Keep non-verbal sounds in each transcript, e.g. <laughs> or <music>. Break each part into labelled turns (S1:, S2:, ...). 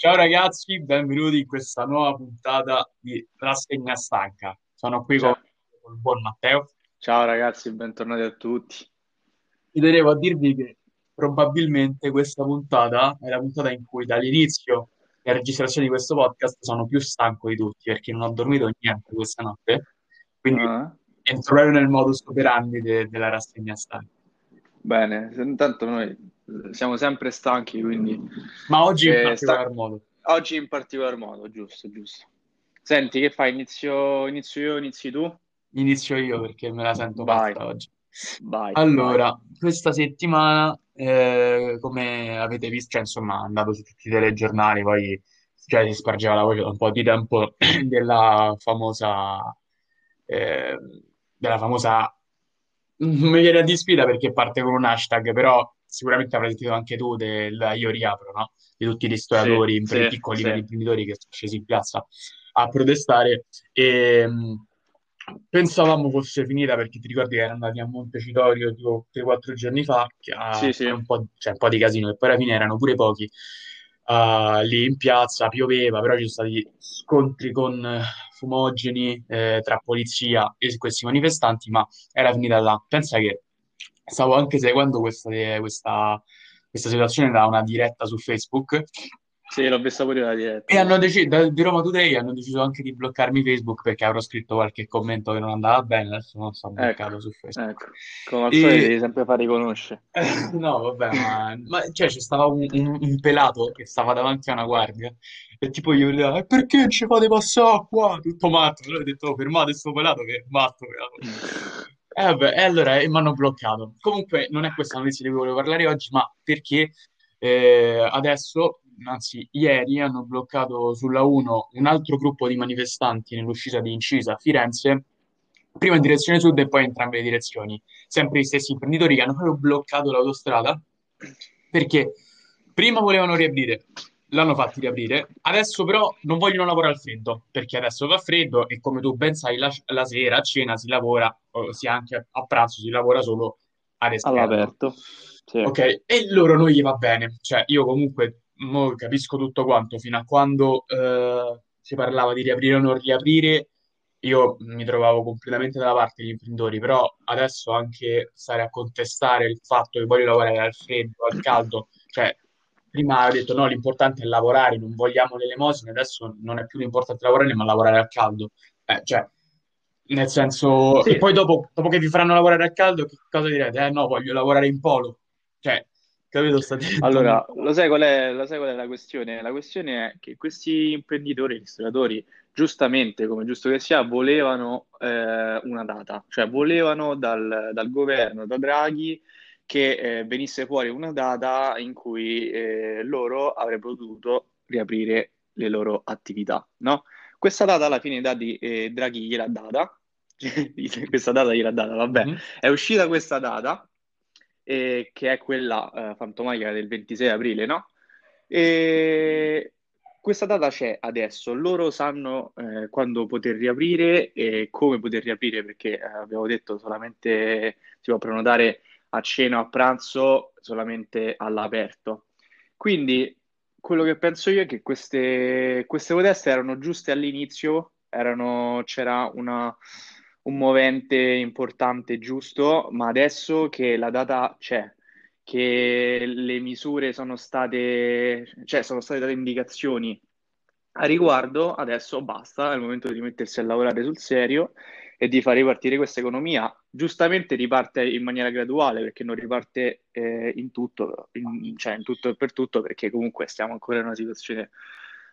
S1: Ciao ragazzi, benvenuti in questa nuova puntata di Rassegna Stanca. Sono qui con,
S2: Ciao,
S1: con il buon Matteo.
S2: ciao ragazzi, bentornati a tutti.
S1: Ci tenevo a dirvi che probabilmente questa puntata è la puntata in cui dall'inizio della registrazione di questo podcast sono più stanco di tutti perché non ho dormito niente questa notte, quindi
S2: Ah,
S1: entro proprio nel modus operandi de- della rassegna stanca.
S2: Bene, intanto noi siamo sempre stanchi, quindi
S1: Ma oggi in
S2: eh, sta-
S1: particolar modo.
S2: oggi in particolar modo, giusto, giusto. Senti, che fai? Inizio, inizio io, inizi tu?
S1: Inizio io perché me la sento
S2: Vai,
S1: fatta oggi.
S2: vai, vai.
S1: Allora, questa settimana, eh, come avete visto, cioè, insomma, è andato su tutti i telegiornali, poi già si spargeva la voce da un po' di tempo <clears throat> della famosa, eh, della famosa, non mi viene a di sfida perché parte con un hashtag, però sicuramente avrai sentito anche tu del Io riapro, no? Di tutti i ristoratori,
S2: sì,
S1: piccoli,
S2: sì.
S1: imprenditori che sono scesi in piazza a protestare e mh, pensavamo fosse finita perché ti ricordi che erano andati a Montecitorio tipo 3-4 giorni fa che a
S2: Sì, sì.
S1: un po', cioè, un po' di casino e poi alla fine erano pure pochi ah, lì in piazza, pioveva, però ci sono stati scontri con fumogeni eh, tra polizia e questi manifestanti, ma era finita là. Pensa che stavo anche seguendo questa, questa, questa situazione da una diretta su Facebook
S2: Sì, l'ho vista pure la diretta,
S1: e hanno deciso, di Roma Today hanno deciso anche di bloccarmi Facebook perché avrò scritto qualche commento che non andava bene, adesso non sto
S2: Ecco,
S1: bloccato su Facebook.
S2: ecco. Come al solito
S1: E
S2: devi sempre far riconoscere.
S1: eh, <laughs> no, vabbè, ma, ma cioè, c'è stava un, un- un pelato che stava davanti a una guardia e tipo gli urlava, "E perché ci fate passare qua? Tutto matto. Allora ho detto, "Oh, fermate sto pelato che è matto. <laughs> E vabbè, e allora eh, mi hanno bloccato. Comunque non è questa notizia di cui volevo parlare oggi, ma perché eh, adesso, anzi ieri, hanno bloccato sulla 1 un altro gruppo di manifestanti nell'uscita di Incisa a Firenze, prima in direzione sud e poi in entrambe le direzioni. Sempre gli stessi imprenditori che hanno proprio bloccato l'autostrada perché prima volevano riaprire, l'hanno fatti riaprire, adesso però non vogliono lavorare al freddo, perché adesso fa freddo e come tu ben sai la, la sera a cena si lavora, ossia anche a pranzo si lavora solo all'esterno.
S2: All'aperto, sì.
S1: Ok, e loro non gli va bene, cioè io comunque capisco tutto quanto, fino a quando eh, si parlava di riaprire o non riaprire, io mi trovavo completamente dalla parte degli imprenditori, però adesso anche stare a contestare il fatto che voglio lavorare al freddo, al caldo, cioè prima ho detto no, l'importante è lavorare, non vogliamo l'elemosina, adesso non è più l'importante lavorare, ma lavorare al caldo. Eh, cioè, nel senso, e
S2: Sì,
S1: poi dopo, dopo che vi faranno lavorare al caldo, che cosa direte? Eh no, voglio lavorare in polo. Cioè, capito? Sta <laughs> diventando...
S2: Allora, lo sai qual è, lo sai qual è la questione? La questione è che questi imprenditori, ristoratori, giustamente, come giusto che sia, volevano eh, una data, cioè volevano dal, dal governo, da Draghi, che eh, venisse fuori una data in cui eh, loro avrebbero potuto riaprire le loro attività, no? Questa data alla fine Draghi, eh, Draghi gliel'ha data, <laughs> questa data gliel'ha data, vabbè,
S1: Mhm.
S2: è uscita questa data eh, che è quella eh, fantomatica del 26 aprile, no? E questa data c'è adesso, loro sanno eh, quando poter riaprire e come poter riaprire, perché eh, abbiamo detto solamente si può prenotare a cena o a pranzo solamente all'aperto. Quindi quello che penso io è che queste, queste proteste erano giuste all'inizio, erano- c'era una- un movente importante giusto, ma adesso che la data c'è, che le misure sono state, cioè sono state date indicazioni a riguardo, adesso basta, è il momento di mettersi a lavorare sul serio e di far ripartire questa economia. Giustamente riparte in maniera graduale perché non riparte eh, in tutto, in- cioè in tutto e per tutto, perché comunque stiamo ancora in una situazione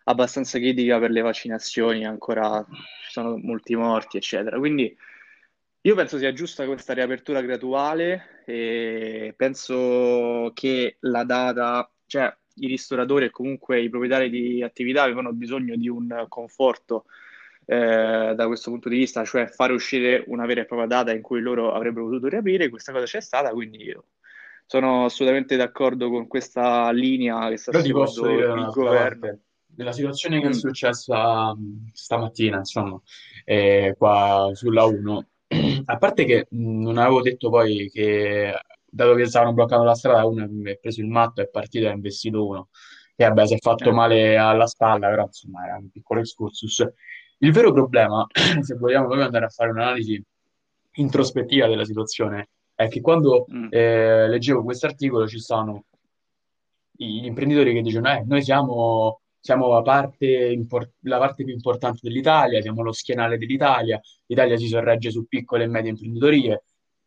S2: abbastanza critica per le vaccinazioni, ancora ci sono molti morti, eccetera. Quindi io penso sia giusta questa riapertura graduale e penso che la data, cioè i ristoratori e comunque i proprietari di attività avevano bisogno di un conforto eh, da questo punto di vista, cioè fare uscire una vera e propria data in cui loro avrebbero potuto riaprire, questa cosa c'è stata, quindi io sono assolutamente d'accordo con questa linea che sta
S1: Però ti posso dire
S2: il governo.
S1: Nella situazione che è
S2: Mm,
S1: successa mh, stamattina, insomma, eh, qua sulla 1, <clears throat> a parte che mh, non avevo detto poi che, dato che stavano bloccando la strada, uno ha preso il matto, è partito e ha investito uno. che vabbè si è fatto
S2: Eh,
S1: male alla spalla, però insomma era un piccolo excursus. Il vero problema, <clears throat> se vogliamo proprio andare a fare un'analisi introspettiva della situazione, è che quando
S2: mm.
S1: eh, leggevo questo articolo ci sono gli imprenditori che dicono, eh, noi siamo, siamo la parte, la parte più importante dell'Italia, siamo lo schienale dell'Italia, l'Italia si sorregge su piccole e medie imprenditorie,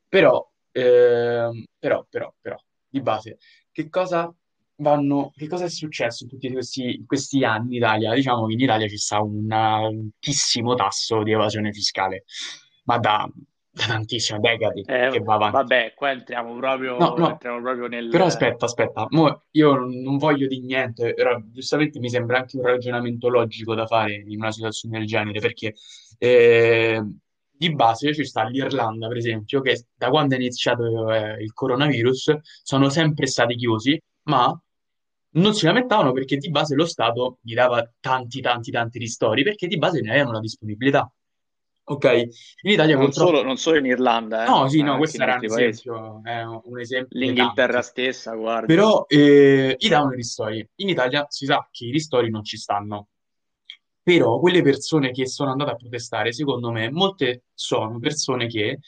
S1: però, ehm, però, però, però, di base, che cosa vanno, che cosa è successo in tutti questi, questi anni in Italia? Diciamo che in Italia ci sta un altissimo tasso di evasione fiscale, ma da, da tantissime decadi che
S2: Eh,
S1: va avanti.
S2: vabbè, qua entriamo proprio,
S1: no,
S2: entriamo proprio
S1: però
S2: nel...
S1: aspetta, aspetta, mo io non non voglio di niente, però giustamente mi sembra anche un ragionamento logico da fare in una situazione del genere, perché eh, di base ci sta l'Irlanda, per esempio, che da quando è iniziato eh, il coronavirus sono sempre stati chiusi, ma non si lamentavano perché di base lo Stato gli dava tanti, tanti, tanti ristori, perché di base ne avevano la disponibilità. Ok? In Italia
S2: Non solo,
S1: purtroppo...
S2: non solo in Irlanda, eh,
S1: No, sì, no,
S2: anche
S1: questo era un esempio, è un esempio
S2: L'Inghilterra stessa, guarda.
S1: Però eh, gli davano i ristori. In Italia si sa che i ristori non ci stanno. Però quelle persone che sono andate a protestare, secondo me, molte sono persone che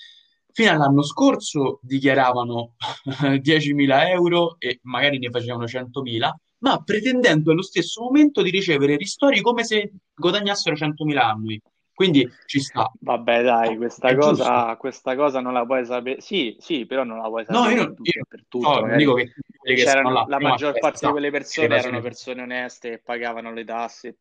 S1: fino all'anno scorso dichiaravano <laughs> 10.000 euro e magari ne facevano 100.000, ma pretendendo allo stesso momento di ricevere ristori come se guadagnassero 100.000 annui. Quindi ci sta.
S2: Vabbè, dai,
S1: No,
S2: questa cosa, questa cosa non la puoi sapere. Sì, sì, però non la puoi
S1: No, io
S2: sapere
S1: non,
S2: tutto
S1: io
S2: per
S1: non
S2: tutto.
S1: so, non dico che che
S2: la
S1: prima a
S2: maggior parte di quelle
S1: per
S2: persone erano persone oneste che pagavano le tasse e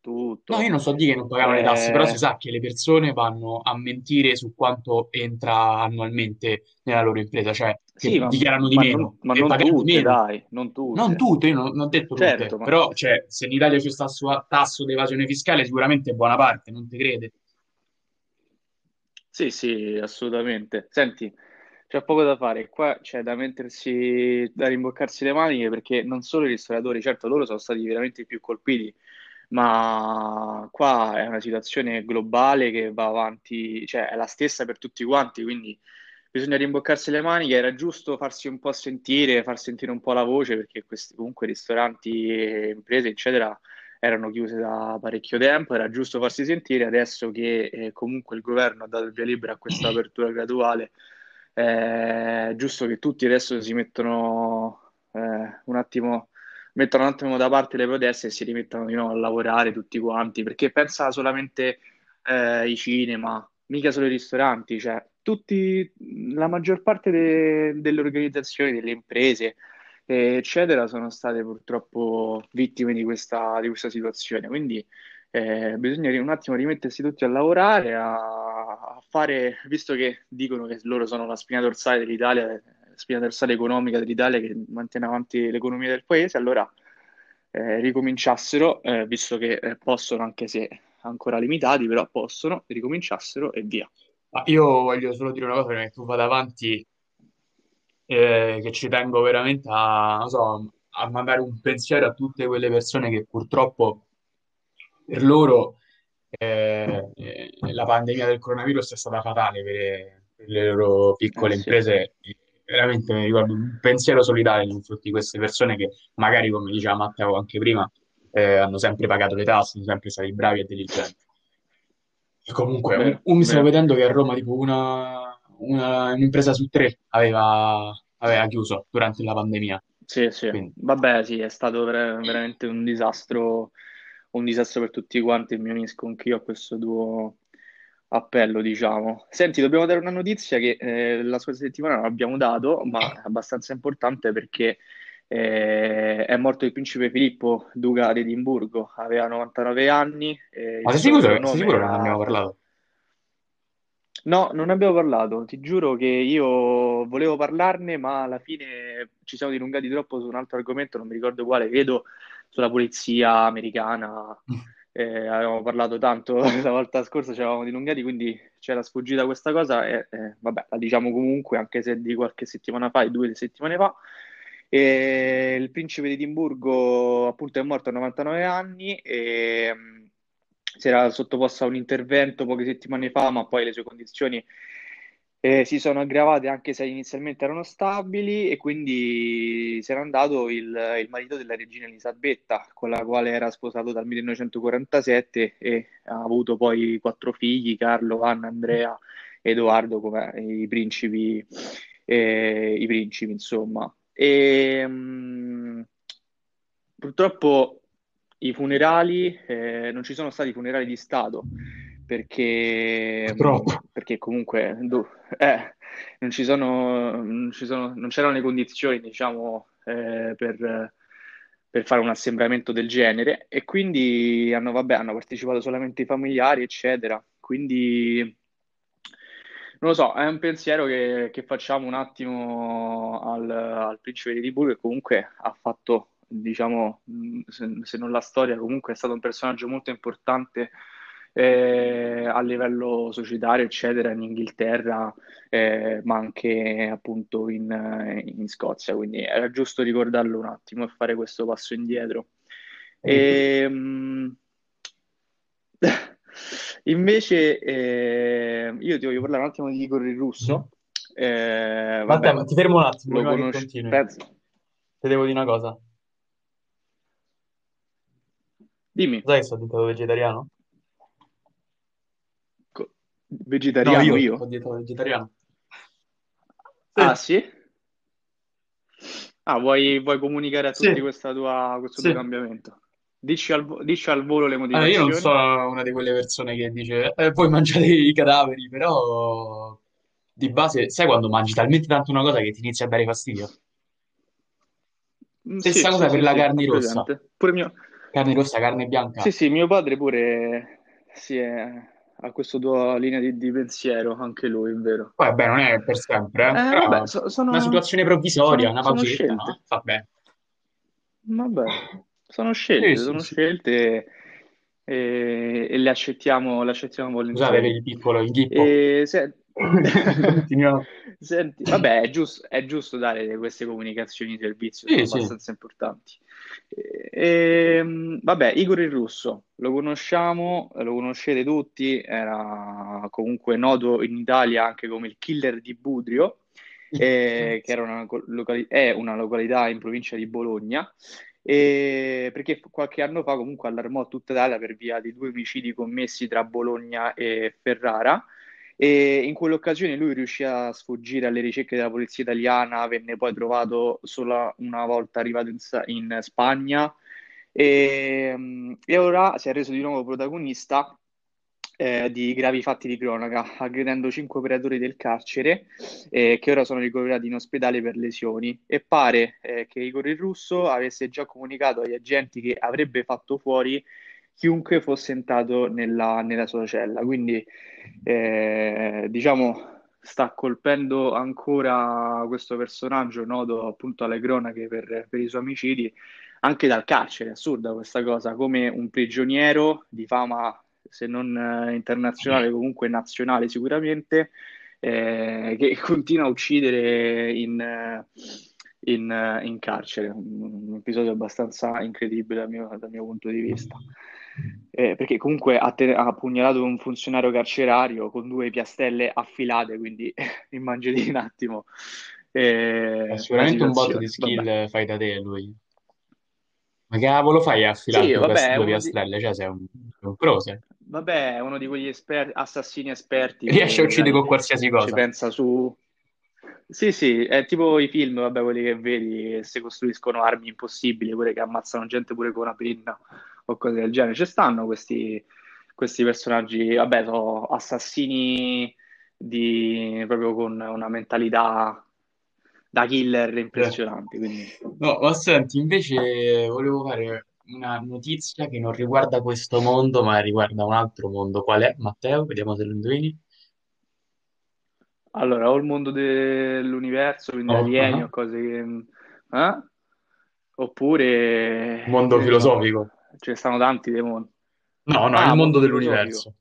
S1: No, io
S2: tutto.
S1: non so di che non pagavano le tasse, però si
S2: Eh,
S1: sa che le persone vanno a mentire su quanto entra annualmente nella loro impresa, cioè
S2: sì, ma,
S1: dichiarano di
S2: ma non,
S1: meno
S2: ma non
S1: pagano di
S2: tutte,
S1: meno.
S2: dai, non
S1: Non
S2: tutte.
S1: tutte, io non, non ho detto tutte,
S2: Certo, ma
S1: però cioè, se in Italia c'è sta su tasso di evasione fiscale, sicuramente buona parte, non ti crede.
S2: Sì, sì, assolutamente. Senti, c'è poco da fare. Qua c'è da mettersi, da rimboccarsi le maniche perché non solo i ristoratori, certo, loro sono stati veramente i più colpiti, ma qua è una situazione globale che va avanti, cioè è la stessa per tutti quanti, quindi bisogna rimboccarsi le maniche. Era giusto farsi un po' sentire, far sentire un po' la voce perché questi comunque ristoranti, imprese, eccetera erano chiuse da parecchio tempo, era giusto farsi sentire, adesso che eh, comunque il governo ha dato il via libera a questa <clears throat> apertura graduale, eh, è giusto che tutti adesso si mettono eh, un attimo, mettono un attimo da parte le proteste e si rimettano di nuovo a lavorare tutti quanti, perché pensa solamente eh, ai cinema, mica solo ai ristoranti, cioè tutti, la maggior parte de- delle organizzazioni, delle imprese eh, eccetera, sono state purtroppo vittime di questa, di questa situazione. Quindi eh, bisogna un attimo rimettersi tutti a lavorare, a, a fare, visto che dicono che loro sono la spina dorsale dell'Italia, la spina dorsale economica dell'Italia che mantiene avanti l'economia del paese, allora eh, ricominciassero, eh, visto che eh, possono, anche se ancora limitati, però possono, ricominciassero e via.
S1: Io voglio solo dire una cosa, prima che tu vada avanti, eh, che ci tengo veramente a, non so, a mandare un pensiero a tutte quelle persone che purtroppo per loro eh, eh, la pandemia del coronavirus è stata fatale per, per le loro
S2: Eh
S1: piccole
S2: sì.
S1: imprese. Veramente mi ricordo un pensiero solidale nei confronti di queste persone che magari, come diceva Matteo anche prima, eh, hanno sempre pagato le tasse, sono sempre stati bravi e diligenti. E comunque, un-
S2: Vero,
S1: un- mi stavo
S2: vero.
S1: vedendo che a Roma tipo una, una- un'impresa su tre aveva, aveva chiuso durante la pandemia.
S2: Sì, sì,
S1: Quindi,
S2: vabbè, sì, è stato ver- veramente un disastro, un disastro per tutti quanti. Mi unisco anch'io a questo tuo appello, diciamo. Senti, dobbiamo dare una notizia che eh, la scorsa settimana non abbiamo dato, ma è abbastanza importante perché eh, è morto il principe Filippo, duca di Edimburgo, aveva 99 anni, e
S1: ma sei sicuro, sei sicuro che non abbiamo
S2: era
S1: parlato?
S2: No, non ne abbiamo parlato. Ti giuro che io volevo parlarne, ma alla fine ci siamo dilungati troppo su un altro argomento, non mi ricordo quale, credo sulla polizia americana. Eh, avevamo parlato tanto <laughs> la volta scorsa, ci eravamo dilungati, quindi c'era sfuggita questa cosa e eh, vabbè, la diciamo comunque, anche se di qualche settimana fa, di due settimane fa. E il principe di Edimburgo appunto è morto a 99 anni e mh, si era sottoposto a un intervento poche settimane fa, ma poi le sue condizioni eh, si sono aggravate anche se inizialmente erano stabili e quindi se n'è andato il, il marito della regina Elisabetta, con la quale era sposato dal 1947 e ha avuto poi quattro figli, Carlo, Anna, Andrea, Edoardo, come i principi, eh, i principi, insomma. E, mh, purtroppo i funerali, eh, non ci sono stati funerali di Stato perché, perché comunque do- eh, non ci sono, non ci sono- non c'erano le condizioni, diciamo, eh, per, per fare un assembramento del genere e quindi hanno, vabbè, hanno partecipato solamente i familiari, eccetera. Quindi non lo so, è un pensiero che, che facciamo un attimo al, al principe di Edimburgo che comunque ha fatto, diciamo, mh, se, non la storia, comunque è stato un personaggio molto importante eh, a livello societario, eccetera, in Inghilterra, eh, ma anche appunto in, eh, in Scozia. Quindi era giusto ricordarlo un attimo e fare questo passo indietro. E, mh, <laughs> invece, eh, io ti voglio parlare un attimo di Igor il. Russo. Eh,
S1: Vabbè,
S2: vabbè,
S1: ma ti fermo un attimo
S2: lo conosci?
S1: Ti devo dire una cosa.
S2: Dimmi,
S1: Sai che sono diventato vegetariano?
S2: Co-
S1: No,
S2: vegetariano
S1: io
S2: io?
S1: sono diventato vegetariano.
S2: Ah,
S1: Sì,
S2: sì? Ah, vuoi, vuoi comunicare a tutti
S1: sì,
S2: questa tua- questo tuo
S1: sì.
S2: cambiamento? Dici al, dici al volo le
S1: Allora, io non
S2: motivazioni?
S1: sono una di quelle persone che dice, eh, voi mangiate i cadaveri, però di base, sai quando mangi talmente tanto una cosa che ti inizia a dare fastidio?
S2: Mm, Sì,
S1: Stessa cosa
S2: sì,
S1: per
S2: sì,
S1: la
S2: sì,
S1: carne rossa.
S2: presente. Pure mio...
S1: Carne rossa, carne
S2: Sì,
S1: bianca.
S2: sì, mio padre pure si è... ha questa tua linea di, di pensiero, anche lui, è vero.
S1: Poi, vabbè, non è per sempre, eh,
S2: Eh, vabbè, so-
S1: una
S2: sono,
S1: situazione provvisoria,
S2: sono,
S1: una
S2: scelte.
S1: no? Va bene.
S2: Vabbè, <laughs> sono
S1: Sì,
S2: scelte,
S1: sì,
S2: sono
S1: sì.
S2: scelte e, e le accettiamo, le accettiamo
S1: Scusate per
S2: volentieri.
S1: il piccolo inghippo.
S2: E se- <laughs>
S1: Continuiamo.
S2: Senti, vabbè, è giusto, è giusto dare queste comunicazioni di servizio, sono
S1: Sì, sì.
S2: abbastanza importanti. E- ehm, vabbè, Igor il Russo, lo conosciamo, lo conoscete tutti, era comunque noto in Italia anche come il killer di Budrio, <laughs> eh, che era una locali- è una località in provincia di Bologna, e perché qualche anno fa comunque allarmò tutta Italia per via di due omicidi commessi tra Bologna e Ferrara. E in quell'occasione lui riuscì a sfuggire alle ricerche della polizia italiana, venne poi trovato solo una volta arrivato in, in Spagna e, mm, e ora si è reso di nuovo protagonista eh, di gravi fatti di cronaca, aggredendo cinque operatori del carcere eh, che ora sono ricoverati in ospedale per lesioni. E pare eh, che Igor il Russo avesse già comunicato agli agenti che avrebbe fatto fuori chiunque fosse entrato nella, nella sua cella. Quindi, eh, diciamo, sta colpendo ancora questo personaggio noto appunto alle cronache per, per i suoi omicidi, anche dal carcere. Assurda questa cosa, come un prigioniero di fama se non eh, internazionale, comunque nazionale sicuramente, eh, che <laughs> continua a uccidere in, eh, in, eh, in carcere. Un, episodio abbastanza incredibile dal mio, dal mio punto di vista. Eh, perché comunque ha, te- ha pugnalato un funzionario carcerario con due piastelle affilate, quindi <laughs> immaginati un attimo
S1: È
S2: eh, la
S1: sicuramente un botto di
S2: situazione. Vabbè.
S1: skill fai da te lui. Ma che cavolo fai a affilare
S2: Sì,
S1: due,
S2: vabbè, è
S1: due
S2: uno di,
S1: piastrelle? Cioè, sei un, un pro, sei.
S2: Vabbè, è uno di quegli esper- assassini esperti <laughs>
S1: Riesci a uccidere con qualsiasi
S2: ci
S1: cosa.
S2: pensa su... Sì, sì, è tipo i film, vabbè, quelli che vedi, che si costruiscono armi impossibili, quelle che ammazzano gente pure con una penna o cose del genere. Ci stanno questi, questi personaggi, vabbè, sono assassini di, proprio con una mentalità da killer impressionante, quindi...
S1: No, ma senti, invece volevo fare una notizia che non riguarda questo mondo, ma riguarda un altro mondo. Qual è, Matteo? Vediamo se lo indovini.
S2: Allora, o il mondo dell'universo, quindi
S1: Oh,
S2: alieni
S1: ah.
S2: o cose che... eh? Oppure,
S1: Mondo filosofico.
S2: Ce ne stanno tanti dei mondi.
S1: No, no,
S2: Ah,
S1: il mondo dell'universo.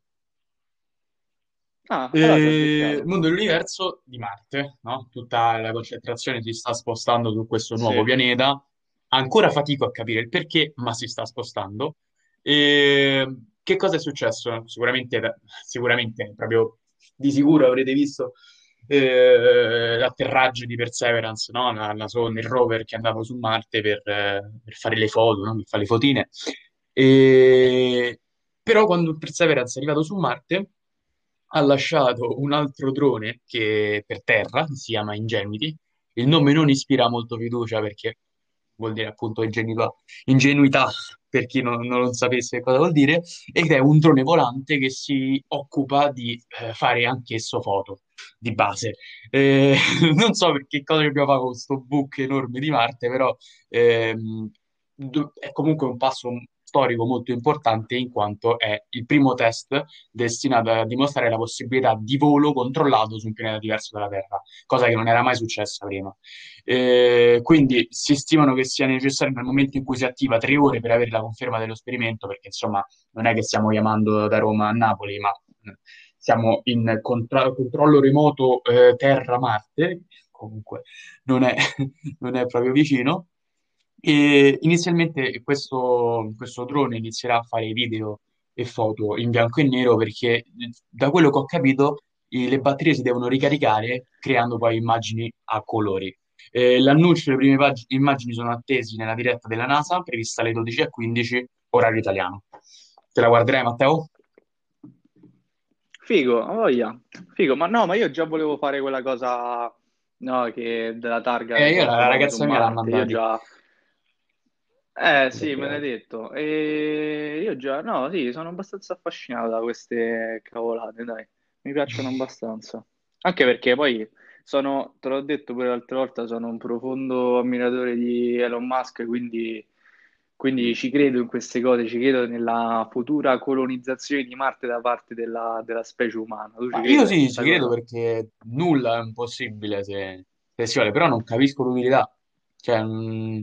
S2: Ah, allora ho
S1: Eh, il mondo dell'universo di Marte, no? Tutta la concentrazione si sta spostando su questo nuovo
S2: Sì.
S1: pianeta. Ancora fatico a capire il perché, ma si sta spostando. E che cosa è successo? Sicuramente, sicuramente, proprio di sicuro avrete visto eh, l'atterraggio di Perseverance, no? La, la il rover che è andato su Marte per, eh, per fare le foto, no? Per fare le fotine. Però quando Perseverance è arrivato su Marte ha lasciato un altro drone che per terra, si chiama Ingenuity. Il nome non ispira molto fiducia perché vuol dire appunto ingenuità, ingenuità per chi non, non sapesse cosa vuol dire, ed è un drone volante che si occupa di eh, fare anch'esso foto di base. Eh, <laughs> non so perché cosa abbiamo fatto con questo book enorme di Marte, però ehm, è comunque un passo storico molto importante in quanto è il primo test destinato a dimostrare la possibilità di volo controllato su un pianeta diverso dalla Terra, cosa che non era mai successa prima. Eh, quindi si stimano che sia necessario nel momento in cui si attiva tre ore per avere la conferma dello sperimento, perché insomma non è che stiamo chiamando da Roma a Napoli, ma eh, siamo in contra- controllo remoto eh, Terra-Marte, comunque non è, <laughs> non è proprio vicino. E inizialmente questo, questo drone inizierà a fare video e foto in bianco e nero perché da quello che ho capito i- le batterie si devono ricaricare creando poi immagini a colori. Eh, l'annuncio delle prime pag- immagini sono attesi nella diretta della NASA, prevista alle 12.15, orario italiano. Te la guarderai, Matteo?
S2: Figo, voglia. Figo, ma no, ma io già volevo fare quella cosa, no, che della targa
S1: Eh, io la, la ragazza mia l'ha
S2: Marte, io
S1: mandata.
S2: già... Eh sì, me l'hai detto. E io già, no, sì, sono abbastanza affascinato da queste cavolate, dai. Mi piacciono <laughs> abbastanza. Anche perché poi sono, te l'ho detto pure l'altra volta, sono un profondo ammiratore di Elon Musk, quindi, quindi ci credo in queste cose, ci credo nella futura colonizzazione di Marte da parte della, della specie umana. Tu ci
S1: Ma io
S2: credi a
S1: sì, ci
S2: questa
S1: credo
S2: cosa?
S1: perché nulla è impossibile se, se si vuole, però non capisco l'utilità. Cioè, mm,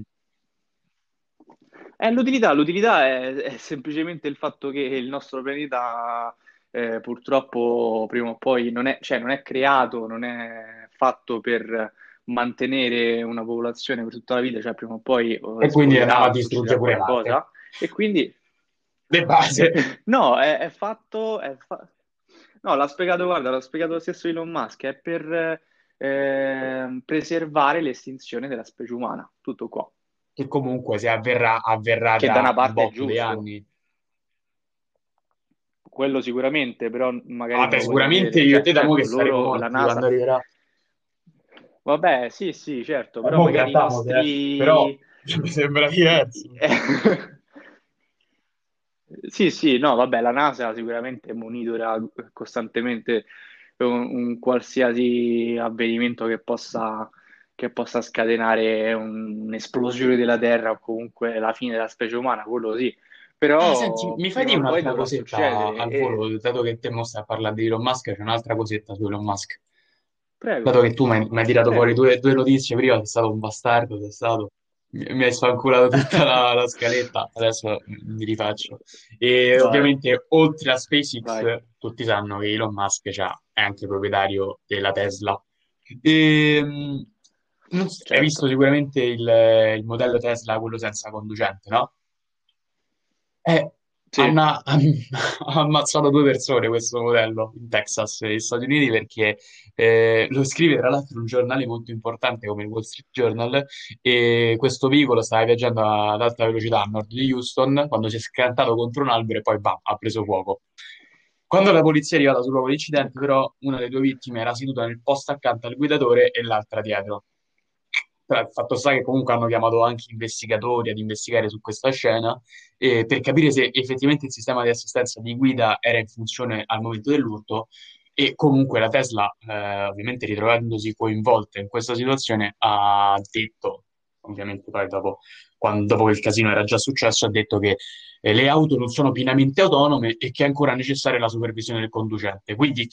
S2: Eh, l'utilità, l'utilità è, è semplicemente il fatto che il nostro pianeta eh, purtroppo prima o poi non è, cioè, non è creato, non è fatto per mantenere una popolazione per tutta la vita, cioè prima o poi eh,
S1: e quindi andiamo a
S2: esploderà,
S1: distruggere pure
S2: qualcosa e quindi
S1: De base. <laughs>
S2: no, è, è fatto, è fa- no, l'ha spiegato, guarda, l'ha spiegato lo stesso Elon Musk, è per eh, preservare l'estinzione della specie umana, tutto qua.
S1: Che comunque se avverrà, avverrà
S2: Che da
S1: tra
S2: una
S1: un
S2: parte
S1: di
S2: giusto.
S1: anni.
S2: Quello sicuramente, però magari
S1: Vabbè, sicuramente io e
S2: Cioè,
S1: te da mo' che saremo
S2: la
S1: morti quando
S2: NASA...
S1: arriverà.
S2: Vabbè, sì, sì, certo, però magari i
S1: grattandosi, eh. Però
S2: nostri...
S1: mi sembra diverso. <laughs>
S2: Sì, sì, no, vabbè, la NASA sicuramente monitora costantemente un, un qualsiasi avvenimento che possa, che possa scatenare un- un'esplosione della Terra o comunque la fine della specie umana, quello sì.
S1: Ah, senti,
S2: Però
S1: mi fai dire un'altra cosetta al
S2: e...
S1: volo, dato che te mo stai a parlare di Elon Musk, c'è un'altra cosetta su Elon Musk. Dato
S2: Prego,
S1: che tu mi hai tirato fuori
S2: prego.
S1: due, due notizie prima, sei stato un bastardo, sei stato, mi hai spanculato tutta la, la scaletta, adesso mi rifaccio. E
S2: Vai,
S1: ovviamente, oltre a SpaceX,
S2: vai.
S1: tutti sanno che Elon Musk c'ha- è anche proprietario della Tesla. E, s- hai visto sicuramente il, il modello Tesla, quello senza conducente, no? Eh,
S2: Sì.
S1: hanno, <laughs> ha ammazzato due persone questo modello in Texas, negli Stati Uniti, perché eh, lo scrive tra l'altro un giornale molto importante come il Wall Street Journal e questo veicolo stava viaggiando ad alta velocità a nord di Houston quando si è schiantato contro un albero e poi bam, ha preso fuoco. Quando la polizia è arrivata sul luogo dell'incidente, però, una delle due vittime era seduta nel posto accanto al guidatore e l'altra dietro. Fatto sta che comunque hanno chiamato anche investigatori ad investigare su questa scena eh, per capire se effettivamente il sistema di assistenza di guida era in funzione al momento dell'urto e comunque la Tesla, eh, ovviamente ritrovandosi coinvolta in questa situazione, ha detto, ovviamente poi dopo, quando- dopo che il casino era già successo, ha detto che eh, le auto non sono pienamente autonome e che è ancora necessaria la supervisione del conducente. Quindi,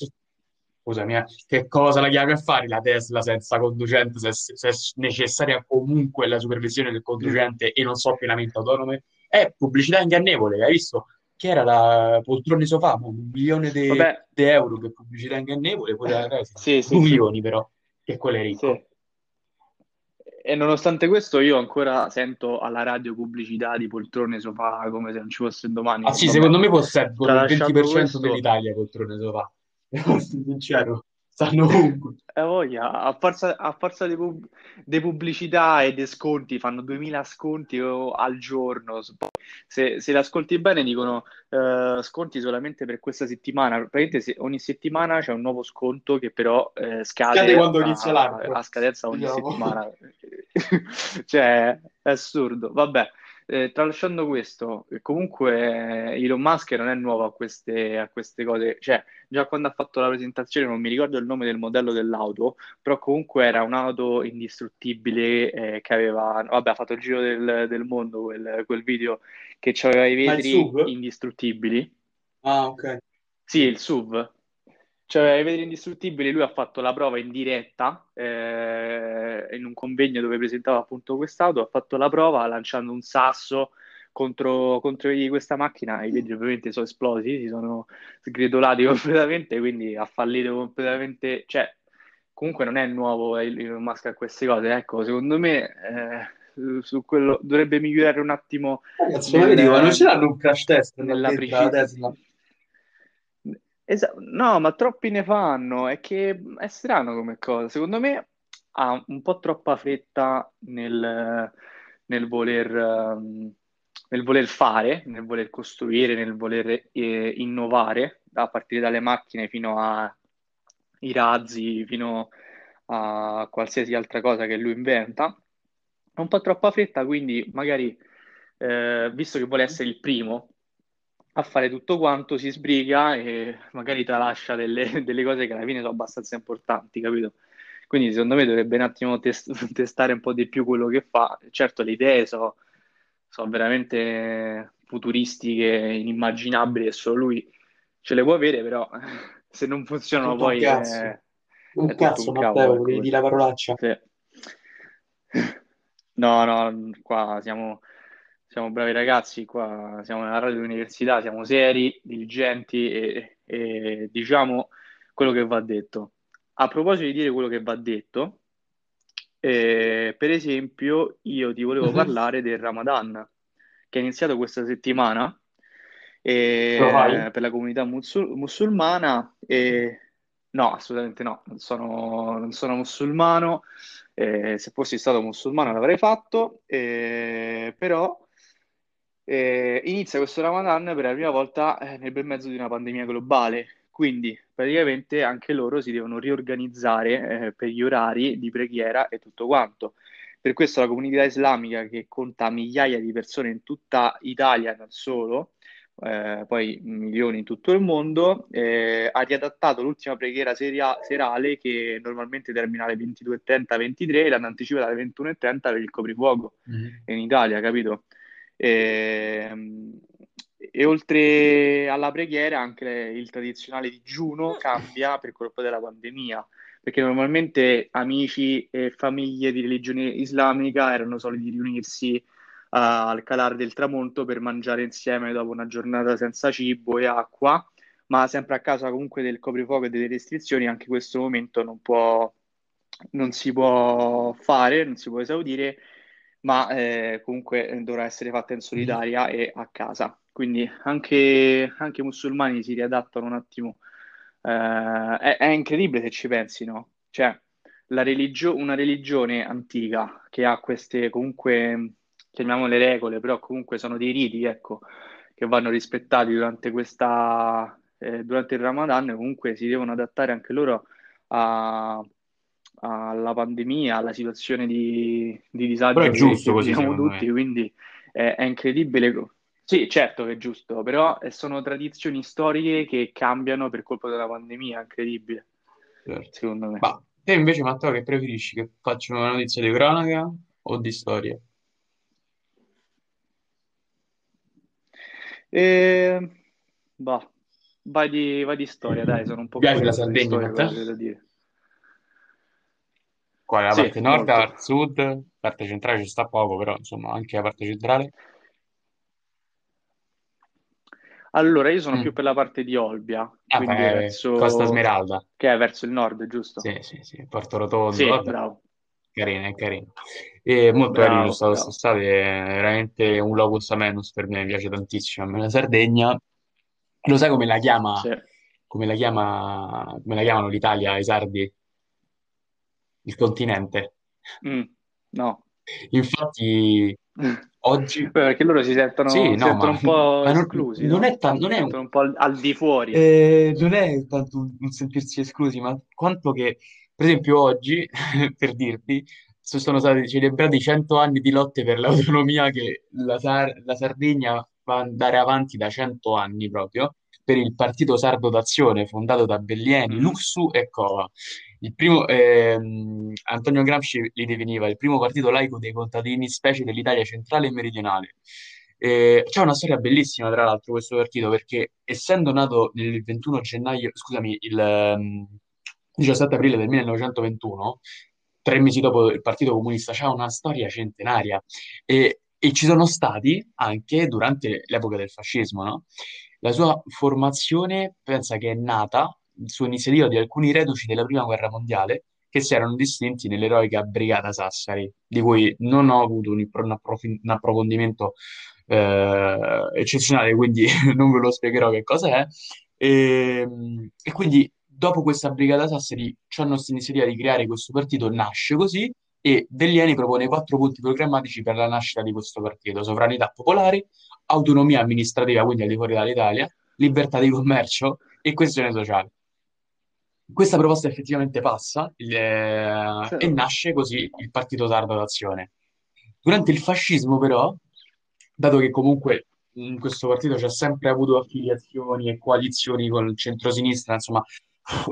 S1: scusami, eh, che cosa la chiami a fare la Tesla senza conducente, se, se è necessaria comunque la supervisione del conducente e non so pienamente autonome? È pubblicità ingannevole, hai visto? Che era la poltrone sofà, un milione di euro per pubblicità ingannevole, pure la Tesla.
S2: sì, sì, sì,
S1: milioni però, che quello è ricco.
S2: sì. E nonostante questo io ancora sento alla radio pubblicità di poltrone sofà come se non ci fosse
S1: Ah
S2: domani.
S1: sì,
S2: Vabbè,
S1: secondo me posseggono il
S2: tralasciando
S1: 20%
S2: questo,
S1: dell'Italia poltrone sofà. <laughs> Sincero. stanno ovunque.
S2: Eh, voglia, a forza, a forza di, pub- di pubblicità e di sconti, fanno 2000 sconti oh, al giorno. Se, se l'ascolti bene, dicono eh, sconti solamente per questa settimana. Praticamente se- ogni settimana c'è un nuovo sconto che però eh, scade
S1: Scade quando
S2: a,
S1: inizia l'anno.
S2: a scadenza ogni
S1: Diciamo.
S2: settimana. <laughs> Cioè, è assurdo. Vabbè. Eh, tralasciando questo, eh, comunque eh, Elon Musk non è nuovo a queste, a queste cose, cioè già quando ha fatto la presentazione non mi ricordo il nome del modello dell'auto, però comunque era un'auto indistruttibile eh, che aveva, vabbè, ha fatto il giro del, del mondo quel, quel video che aveva i vetri indistruttibili.
S1: Ah, ok.
S2: Sì, il SUV. Cioè, i vetri indistruttibili, lui ha fatto la prova in diretta eh, in un convegno dove presentava appunto quest'auto, ha fatto la prova lanciando un sasso contro, contro questa macchina, i vetri ovviamente sono esplosi, si sono sgretolati <laughs> completamente, quindi ha fallito completamente, cioè comunque non è nuovo Elon Musk a queste cose, ecco, secondo me eh, su quello dovrebbe migliorare un attimo
S1: Ragazzi, ma vedi, ma non
S2: nel,
S1: ce l'hanno un crash test
S2: nella precisione. Esa- no, ma troppi ne fanno, è che è strano come cosa. Secondo me ha un po' troppa fretta nel, nel voler, ehm, nel voler fare, nel voler costruire, nel voler eh, innovare, a partire dalle macchine fino ai razzi, fino a qualsiasi altra cosa che lui inventa. Ha un po' troppa fretta, quindi magari, eh, visto che vuole essere il primo a fare tutto quanto, si sbriga e magari tralascia delle, <laughs> delle cose che alla fine sono abbastanza importanti, capito? Quindi secondo me dovrebbe un attimo tes- <laughs> testare un po' di più quello che fa. Certo, le idee sono sono veramente futuristiche, inimmaginabili e solo lui ce le può avere, però <laughs> se non funzionano
S1: tutto un
S2: poi
S1: cazzo.
S2: è,
S1: Un
S2: è
S1: cazzo,
S2: un
S1: Matteo,
S2: cavolo, ecco
S1: volevi dire la parolaccia.
S2: Sì. No, no, qua siamo, siamo bravi ragazzi, qua siamo nella radio dell'università, siamo seri, diligenti e, e diciamo quello che va detto. A proposito di dire quello che va detto, eh, per esempio, io ti volevo
S1: Mhm.
S2: parlare del Ramadan, che è iniziato questa settimana eh, per la comunità musul- musulmana. E... No, assolutamente no, non sono, non sono musulmano. Eh, se fossi stato musulmano l'avrei fatto, eh, però eh, inizia questo Ramadan per la prima volta eh, nel bel mezzo di una pandemia globale, quindi praticamente anche loro si devono riorganizzare eh, per gli orari di preghiera e tutto quanto. Per questo la comunità islamica, che conta migliaia di persone in tutta Italia, non solo, eh, poi milioni in tutto il mondo, eh, ha riadattato l'ultima preghiera seria- serale che normalmente termina alle 22.30-23 e l'hanno anticipata alle 21.30 per il coprifuoco
S1: Mhm.
S2: in Italia, capito? E, e oltre alla preghiera, anche il tradizionale digiuno cambia per colpa della pandemia, perché normalmente amici e famiglie di religione islamica erano soliti riunirsi eh, al calare del tramonto per mangiare insieme dopo una giornata senza cibo e acqua, ma sempre a causa comunque del coprifuoco e delle restrizioni, anche questo momento non può, non si può fare, non si può esaudire ma eh, comunque eh, dovrà essere fatta in solitaria e a casa. Quindi anche, anche i musulmani si riadattano un attimo. Eh, è, è incredibile se ci pensi, no? Cioè, la religio- una religione antica che ha queste comunque, chiamiamole regole, però comunque sono dei riti, ecco, che vanno rispettati durante questa, eh, durante il Ramadan, comunque si devono adattare anche loro a- alla pandemia, alla situazione di, di
S1: Però è
S2: disagio
S1: giusto
S2: che
S1: così, secondo
S2: tutti,
S1: me.
S2: quindi è, è incredibile. Sì, certo che è giusto, però eh, sono tradizioni storiche che cambiano per colpa della pandemia, incredibile,
S1: Certo.
S2: secondo me.
S1: Ma te invece, Matteo, che preferisci? Che facciano una notizia di cronaca o di storia?
S2: E, bah, vai di, vai di storia, dai, sono un po'
S1: piace la Sardegna,
S2: da dire.
S1: Quale? La
S2: Sì,
S1: parte nord, la parte sud? La parte centrale ci sta poco, però insomma anche la parte centrale.
S2: Allora, io sono
S1: Mm.
S2: più per la parte di Olbia,
S1: Ah,
S2: quindi
S1: beh, Costa
S2: verso...
S1: Smeralda.
S2: che è verso il nord, giusto?
S1: Sì, sì, sì, Porto Rotondo,
S2: Sì,
S1: vabbè,
S2: bravo,
S1: carino, è carino. E molto carino, sono
S2: bravo,
S1: stato
S2: bravo.
S1: quest'estate, è veramente un locus amenus per me, mi piace tantissimo. A me la Sardegna, lo sai come la chiama
S2: Sì.
S1: come la chiama, come la chiamano l'Italia, i sardi? Il continente.
S2: Mm, no.
S1: Infatti, <laughs> oggi...
S2: Beh, perché loro si sentono,
S1: Sì, no,
S2: sentono
S1: ma,
S2: un po'
S1: non,
S2: esclusi,
S1: non
S2: no?
S1: è tan-
S2: Si
S1: non è,
S2: sentono un po' al, di fuori.
S1: eh, non è tanto un, un sentirsi esclusi, ma quanto che, per esempio, oggi, <laughs> per dirti, so- sono stati celebrati 100 anni di lotte per l'autonomia che la, Sar- la Sardegna va ad andare avanti da 100 anni proprio, per il Partito Sardo d'Azione, fondato da Bellieni,
S2: Mm.
S1: Luxu e Cova. Il primo, ehm, Antonio Gramsci li definiva il primo partito laico dei contadini, specie dell'Italia centrale e meridionale. Eh, c'è una storia bellissima, tra l'altro, questo partito, perché essendo nato il 21 gennaio, scusami, il ehm, 17 aprile del 1921, tre mesi dopo il Partito Comunista, c'ha una storia centenaria e, e ci sono stati anche durante l'epoca del fascismo, no? La sua formazione, pensa che è nata su iniziativa di alcuni reduci della Prima Guerra Mondiale che si erano distinti nell'eroica Brigata Sassari, di cui non ho avuto un, un approfondimento eh, eccezionale, quindi <laughs> non ve lo spiegherò che cosa è. E, e quindi dopo questa Brigata Sassari hanno questa iniziativa di creare questo partito, nasce così e Bellieni propone quattro punti programmatici per la nascita di questo partito: sovranità popolare, autonomia amministrativa, quindi al di fuori dall'Italia, libertà di commercio e questione sociale. Questa proposta effettivamente passa il- eh,
S2: Sì.
S1: e nasce così il Partito Sardo d'Azione. Durante il fascismo, però, dato che comunque in questo partito c'è sempre avuto affiliazioni e coalizioni con il centrosinistra, insomma,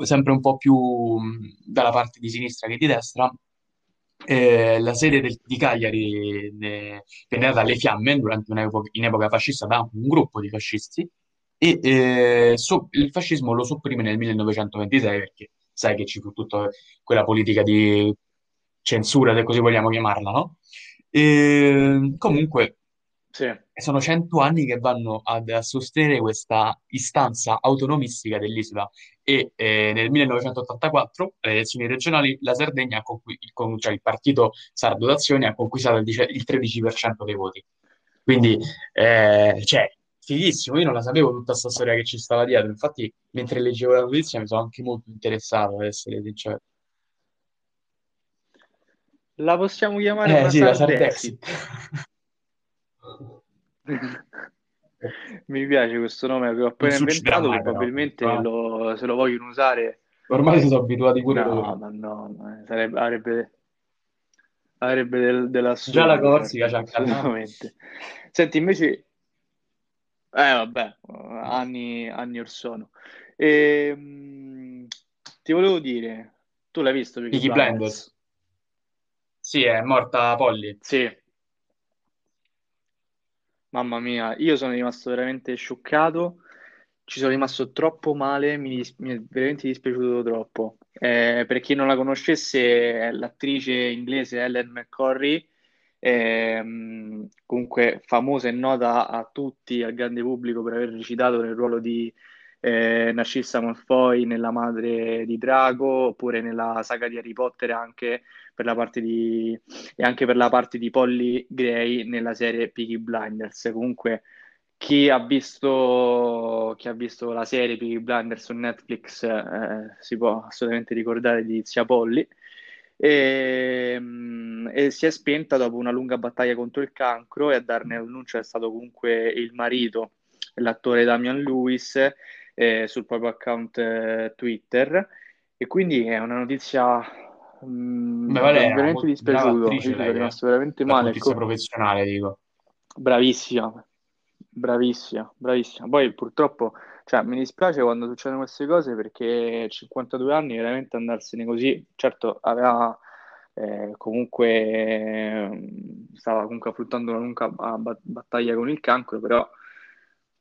S1: sempre un po' più mh, dalla parte di sinistra che di destra, eh, la sede del- di Cagliari venne data alle fiamme durante un'epoca, in epoca fascista da un gruppo di fascisti e eh, so- il fascismo lo sopprime nel 1926 perché sai che ci fu tutta quella politica di censura, se così vogliamo chiamarla, no? E, comunque
S2: Sì.
S1: Sono cento anni che vanno ad- a sostenere questa istanza autonomistica dell'isola e eh, nel 1984, alle elezioni regionali, la Sardegna, ha il, con- cioè il partito Sardo d'Azione, ha conquistato il, dice- il 13% dei voti. Quindi, eh, cioè, fighissimo, io non la sapevo tutta questa storia che ci stava dietro. Infatti, mentre leggevo la notizia mi sono anche molto interessato, ad essere sincero.
S2: La possiamo chiamare
S1: Eh
S2: una
S1: sì, la
S2: Sardexit. <laughs> Mi piace questo nome che ho appena inventato,
S1: mai
S2: probabilmente
S1: eh.
S2: lo- se lo vogliono usare...
S1: Ormai si sono abituati pure
S2: No,
S1: loro.
S2: ma no, no, sarebbe, avrebbe, avrebbe del-
S1: Già la Corsica incannato.
S2: assolutamente. Senti, invece, eh vabbè, anni, anni or sono. Ehm, ti volevo dire, tu l'hai visto Peaky
S1: Peaky
S2: Blinders?
S1: Blinders. Sì, è morta Polly.
S2: Sì, mamma mia, io sono rimasto veramente scioccato, ci sono rimasto troppo male, mi, dis- mi è veramente dispiaciuto troppo. Eh, per chi non la conoscesse, l'attrice inglese Ellen McCorry, ehm, comunque famosa e nota a tutti, al grande pubblico, per aver recitato nel ruolo di eh, Narcissa Malfoy nella Madre di Drago, oppure nella saga di Harry Potter anche per la parte di e anche per la parte di Polly Gray nella serie Peaky Blinders. Comunque, chi ha visto, chi ha visto la serie Peaky Blinders su Netflix eh, si può assolutamente ricordare di Zia Polly. E, mm, e si è spenta dopo una lunga battaglia contro il cancro e a darne l'annuncio è stato comunque il marito, l'attore Damian Lewis, eh, sul proprio account eh, Twitter. E quindi è una notizia mm,
S1: Beh,
S2: è
S1: era
S2: veramente dispiaciuto.
S1: eh.
S2: rimasto veramente male. ecco.
S1: professionale, dico.
S2: Bravissima, bravissima, bravissima. Poi purtroppo, cioè, mi dispiace quando succedono queste cose perché 52 anni veramente andarsene così, certo, aveva eh, comunque ehm, stava comunque affrontando una lunga ba- ba- battaglia con il cancro, però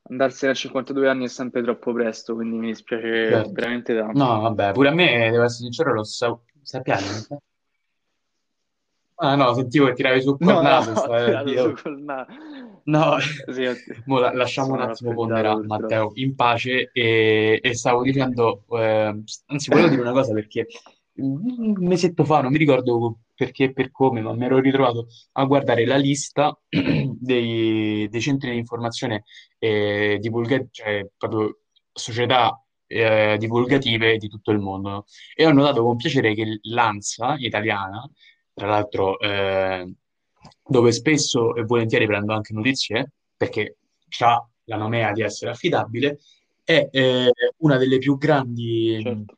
S2: andarsene a 52 anni è sempre troppo presto, quindi mi dispiace
S1: Certo.
S2: veramente tanto.
S1: No, vabbè, pure a me, devo essere sincero, lo so. Sappiamo. Ah, no, sentivo che tiravi
S2: No,
S1: col
S2: no,
S1: naso, <laughs>
S2: tirato
S1: dire,
S2: su col naso.
S1: No, <laughs>
S2: Sì,
S1: la- lasciamo un attimo ponderare. Matteo, in pace e, e stavo dicendo, eh, anzi volevo dire una cosa perché un mesetto fa, non mi ricordo perché e per come, ma mi ero ritrovato a guardare la lista <clears throat> dei, dei centri di informazione e divulga- cioè proprio società eh, divulgative di tutto il mondo. E ho notato con piacere che l'ANSA italiana, tra l'altro, eh, dove spesso e volentieri prendo anche notizie, perché ha la nomea di essere affidabile, è eh, una delle più grandi
S2: certo.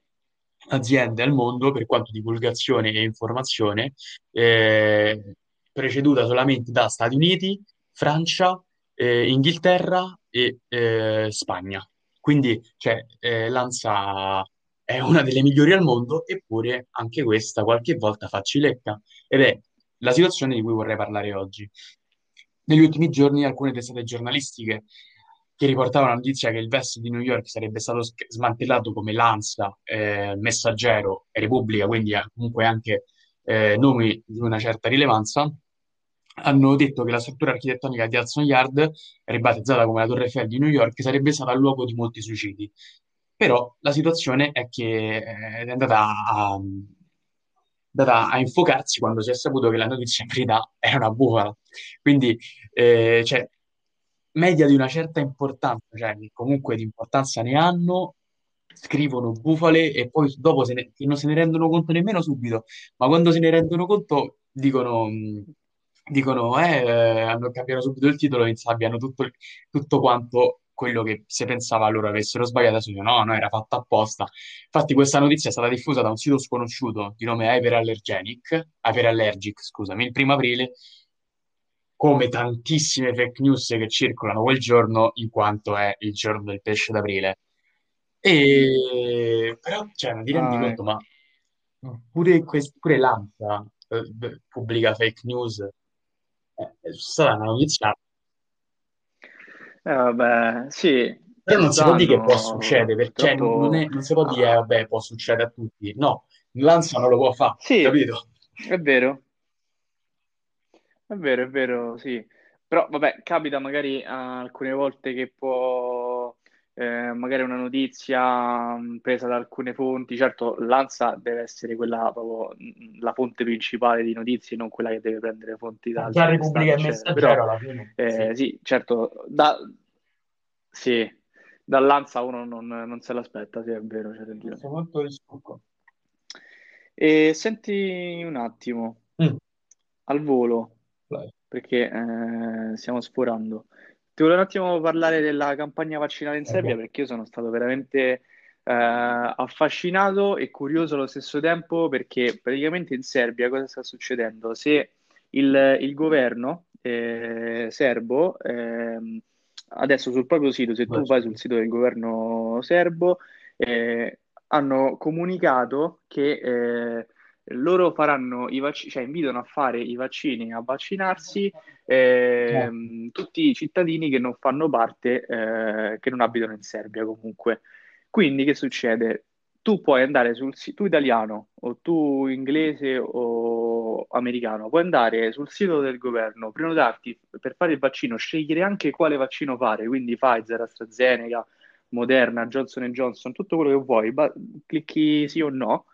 S1: aziende al mondo per quanto divulgazione e informazione, eh, preceduta solamente da Stati Uniti, Francia, eh, Inghilterra e eh, Spagna. Quindi, cioè, eh, l'ANSA è una delle migliori al mondo, eppure anche questa qualche volta fa cilecca. Ed è la situazione di cui vorrei parlare oggi. Negli ultimi giorni alcune testate giornalistiche che riportavano la notizia che il Vest di New York sarebbe stato smantellato come l'ANSA, eh, Messaggero e Repubblica, quindi comunque anche eh, nomi di una certa rilevanza, hanno detto che la struttura architettonica di Hudson Yard, ribattezzata come la Torre Eiffel di New York, sarebbe stata il luogo di molti suicidi. Però la situazione è che eh, è andata a, a infocarsi quando si è saputo che la notizia in verità era una bufala. Quindi, eh, cioè, media di una certa importanza, cioè che comunque di importanza ne hanno, scrivono bufale e poi dopo se ne, non se ne rendono conto nemmeno subito, ma quando se ne rendono conto dicono, dicono eh, eh hanno cambiato subito il titolo e insabbiano tutto, tutto quanto quello che si pensava loro avessero sbagliato, adesso no, no, era fatto apposta. Infatti questa notizia è stata diffusa da un sito sconosciuto di nome Hyperallergenic, Hyperallergic, scusami, il primo aprile, come tantissime fake news che circolano quel giorno, in quanto è il giorno del pesce d'aprile. E però, cioè, ma ti rendi
S2: Ah,
S1: conto,
S2: ecco.
S1: ma pure, quest- pure l'ANSA eh, pubblica fake news. Eh, una notizia
S2: Eh, vabbè, sì,
S1: Però non si può dire che può succedere, perché cioè, non, non è- non si può dire,
S2: ah,
S1: vabbè, può succedere a tutti. No, l'ANSA non lo può fare,
S2: sì,
S1: capito?
S2: è vero. È vero, è vero, sì. Però vabbè, capita magari eh, alcune volte che può, eh, magari una notizia mh, presa da alcune fonti, certo l'ANSA deve essere quella proprio mh, la fonte principale di notizie, non quella che deve prendere fonti da altre
S1: Repubblica e
S2: eccetera. Però
S1: Messaggero alla fine, sì.
S2: eh, sì, certo, da, sì, dall'ANSA uno non, non se l'aspetta, sì, è vero, c'è
S1: molto il succo.
S2: E senti un attimo,
S1: Mm,
S2: al volo.
S1: vai.
S2: perché eh, stiamo sforando. Ti volevo un attimo parlare della campagna vaccinale in Serbia
S1: Ok.
S2: perché io sono stato veramente eh, affascinato e curioso allo stesso tempo perché praticamente in Serbia cosa sta succedendo? Se il, il governo eh, serbo, ehm, adesso sul proprio sito, se tu vai sul sito del governo serbo, eh, hanno comunicato che eh, loro faranno i vaccini, cioè invitano a fare i vaccini, a vaccinarsi
S1: Eh,
S2: ehm, tutti i cittadini che non fanno parte, eh, che non abitano in Serbia comunque. Quindi che succede? Tu puoi andare sul sito, tu italiano o tu inglese o americano, puoi andare sul sito del governo, prenotarti per fare il vaccino, scegliere anche quale vaccino fare, quindi Pfizer, AstraZeneca, Moderna, Johnson Johnson, tutto quello che vuoi, ba- clicchi sì o no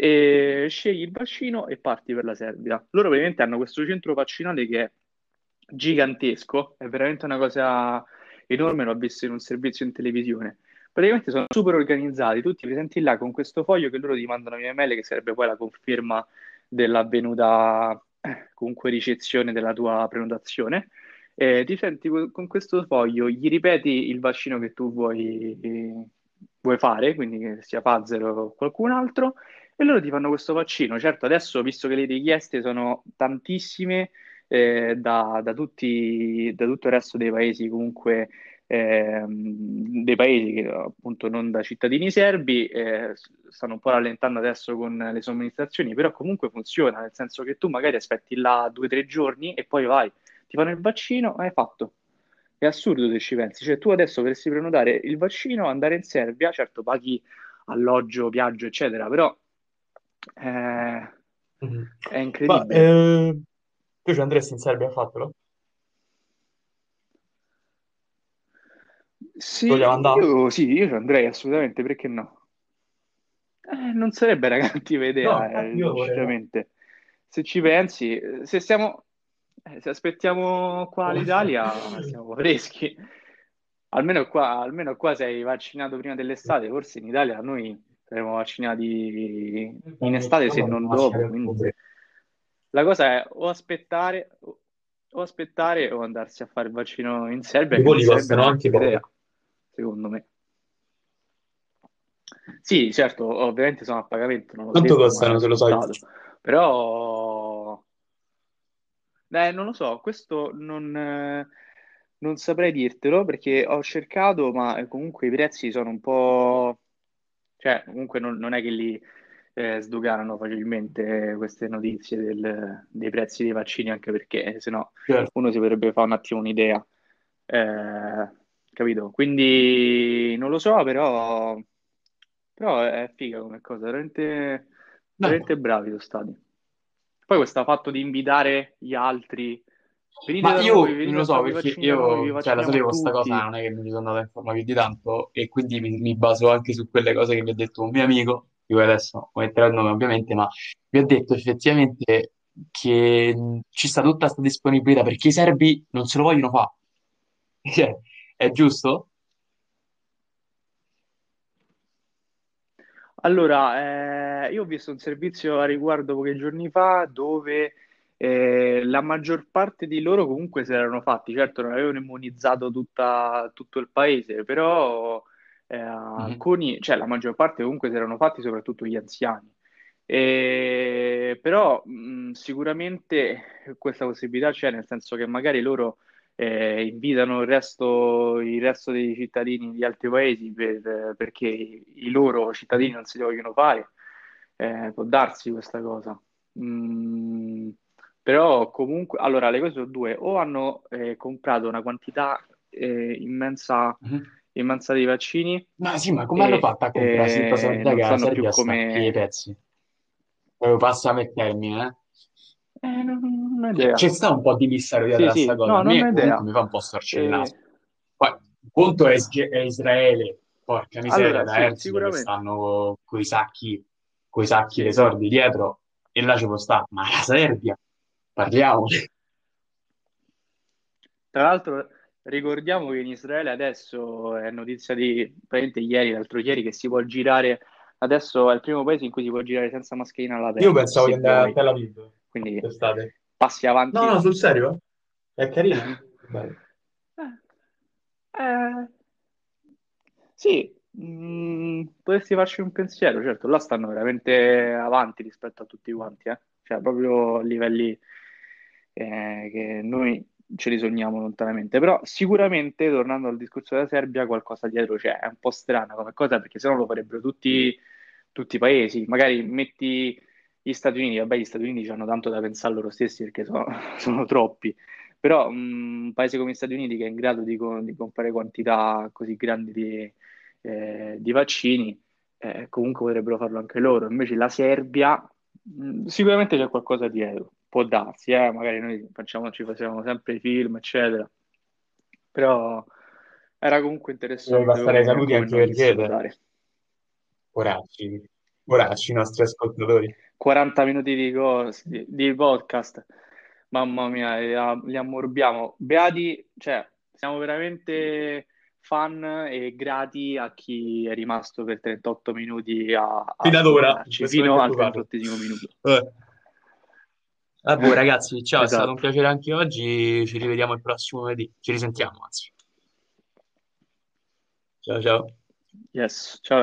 S2: e scegli il vaccino e parti per la Serbia. Loro ovviamente hanno questo centro vaccinale che è gigantesco, è veramente una cosa enorme, l'ho visto in un servizio in televisione. Praticamente sono super organizzati, tutti presenti là con questo foglio che loro ti mandano via email, che sarebbe poi la conferma dell'avvenuta eh, comunque ricezione della tua prenotazione. Eh, ti senti co- con questo foglio, gli ripeti il vaccino che tu vuoi, vuoi fare, quindi che sia Pfizer o qualcun altro, e loro ti fanno questo vaccino. Certo, adesso, visto che le richieste sono tantissime, eh, da, da tutti, da tutto il resto dei paesi, comunque ehm, dei paesi che appunto non da cittadini serbi, eh, stanno un po' rallentando adesso con le somministrazioni, però comunque funziona, nel senso che tu magari aspetti là due o tre giorni e poi vai, ti fanno il vaccino, hai fatto. È assurdo se ci pensi, cioè tu adesso dovresti prenotare il vaccino, andare in Serbia, certo paghi alloggio, viaggio, eccetera, però eh,
S1: mhm.
S2: è
S1: Ma
S2: incredibile.
S1: eh, tu ci andresti in Serbia a fartelo?
S2: Sì, io sì, io ci andrei assolutamente, perché no? Eh, non sarebbe <laughs> una cattiva
S1: No,
S2: idea, eh,
S1: fare.
S2: sinceramente. Se ci pensi, eh, se stiamo, eh, se aspettiamo qua l'Italia, siamo freschi. Almeno qua, almeno qua sei vaccinato prima dell'estate, forse in Italia noi saremo vaccinati in estate se non dopo, quindi la cosa è o aspettare o aspettare o andarsi a fare il vaccino in Serbia,
S1: I voli costano anche
S2: idea, secondo me. Sì, certo, ovviamente sono a pagamento, non lo
S1: Quanto
S2: mai
S1: costano, se lo sai?
S2: però eh, non lo so, questo non, non saprei dirtelo perché ho cercato, ma comunque i prezzi sono un po'... cioè, comunque non, non è che li eh, sdoganano facilmente queste notizie del- dei prezzi dei vaccini, anche perché se no
S1: Certo.
S2: uno si potrebbe fare un attimo un'idea, Eh, capito? Quindi non lo so, però, però è figa come cosa, veramente,
S1: No,
S2: veramente bravi sono stati. Poi questo fatto di invitare gli altri, venite
S1: ma io non
S2: venite
S1: lo so perché io, cioè, la
S2: vacciniamo
S1: sapevo sta cosa, non è che mi sono andato a informare più di tanto e quindi mi, mi baso anche su quelle cose che mi ha detto un mio amico, di cui adesso non metterò il nome ovviamente, ma mi ha detto effettivamente che ci sta tutta questa disponibilità perché i serbi non se lo vogliono fare. <laughs> Cioè, è giusto?
S2: Allora, eh, io ho visto un servizio a riguardo pochi giorni fa dove eh, la maggior parte di loro comunque si erano fatti, certo non avevano immunizzato tutta- tutto il paese, però eh,
S1: Mhm.
S2: alcuni, cioè la maggior parte comunque si erano fatti, soprattutto gli anziani. E- però mh, sicuramente questa possibilità c'è, nel senso che magari loro eh, invitano il resto, il resto dei cittadini di altri paesi per- perché i loro cittadini non si vogliono fare. Eh, può darsi questa cosa. Mm, però comunque, allora le cose sono due, o hanno eh, comprato una quantità eh, immensa,
S1: Mhm.
S2: immensa di vaccini
S1: Ma sì, ma come hanno
S2: e
S1: fatto a comprare
S2: eh, non
S1: che
S2: sanno più
S1: a
S2: come...
S1: pezzi? Proprio passami il termine, eh?
S2: Eh, non, non ho
S1: Cioè,
S2: idea.
S1: C'è sta un po' di mistero
S2: Sì,
S1: dietro a sta
S2: sì,
S1: cosa. A
S2: no, non ho
S1: me mi fa un po' storcere il naso.
S2: E-
S1: Poi, conto è, è Israele, porca miseria,
S2: allora,
S1: da
S2: sì, sicuramente.
S1: stanno coi sacchi, coi sacchi dei
S2: Sì, sì.
S1: sordi dietro, e là ci può sta. Ma la Serbia, parliamoci.
S2: Tra l'altro ricordiamo che in Israele adesso è notizia di praticamente ieri, l'altro ieri, che si può girare, adesso è il primo paese in cui si può girare senza mascherina
S1: Io
S2: all'aperto,
S1: pensavo di
S2: se
S1: andare a. Tel Aviv
S2: Quindi
S1: quest'estate.
S2: passi
S1: No, no,
S2: avanti.
S1: sul serio? È carino?
S2: Eh, eh, sì, mm, potresti farci un pensiero, certo, là stanno veramente avanti rispetto a tutti quanti, eh. Cioè proprio a livelli eh, che noi ce li sogniamo lontanamente. Però sicuramente, tornando al discorso della Serbia, qualcosa dietro c'è. È un po' strana come cosa perché sennò lo farebbero tutti, tutti i paesi. Magari metti gli Stati Uniti, vabbè, gli Stati Uniti hanno tanto da pensare loro stessi perché sono, <laughs> sono troppi. Però mm, un paese come gli Stati Uniti che è in grado di, di comprare quantità così grandi di, eh, di vaccini, eh, comunque potrebbero farlo anche loro. Invece la Serbia, mh, sicuramente c'è qualcosa dietro. Può darsi, eh, Magari noi facciamo, ci facciamo sempre i film, eccetera. Però era comunque interessante
S1: ai
S2: come,
S1: saluti anche per chiedere. Poracci, poracci i nostri ascoltatori.
S2: 40 minuti di, cos- di, di podcast, mamma mia, li, li ammorbiamo. Beati, cioè, siamo veramente fan e grati a chi è rimasto per 38 minuti a, a
S1: Fino ad ora,
S2: fino al
S1: è occupato.
S2: 38 minuto.
S1: Vabbè. Vabbè, ragazzi, ciao, è stato un
S2: Esatto.
S1: piacere anche oggi. Ci rivediamo il prossimo venerdì. Ci risentiamo, anzi. Ciao, ciao.
S2: Yes, ciao.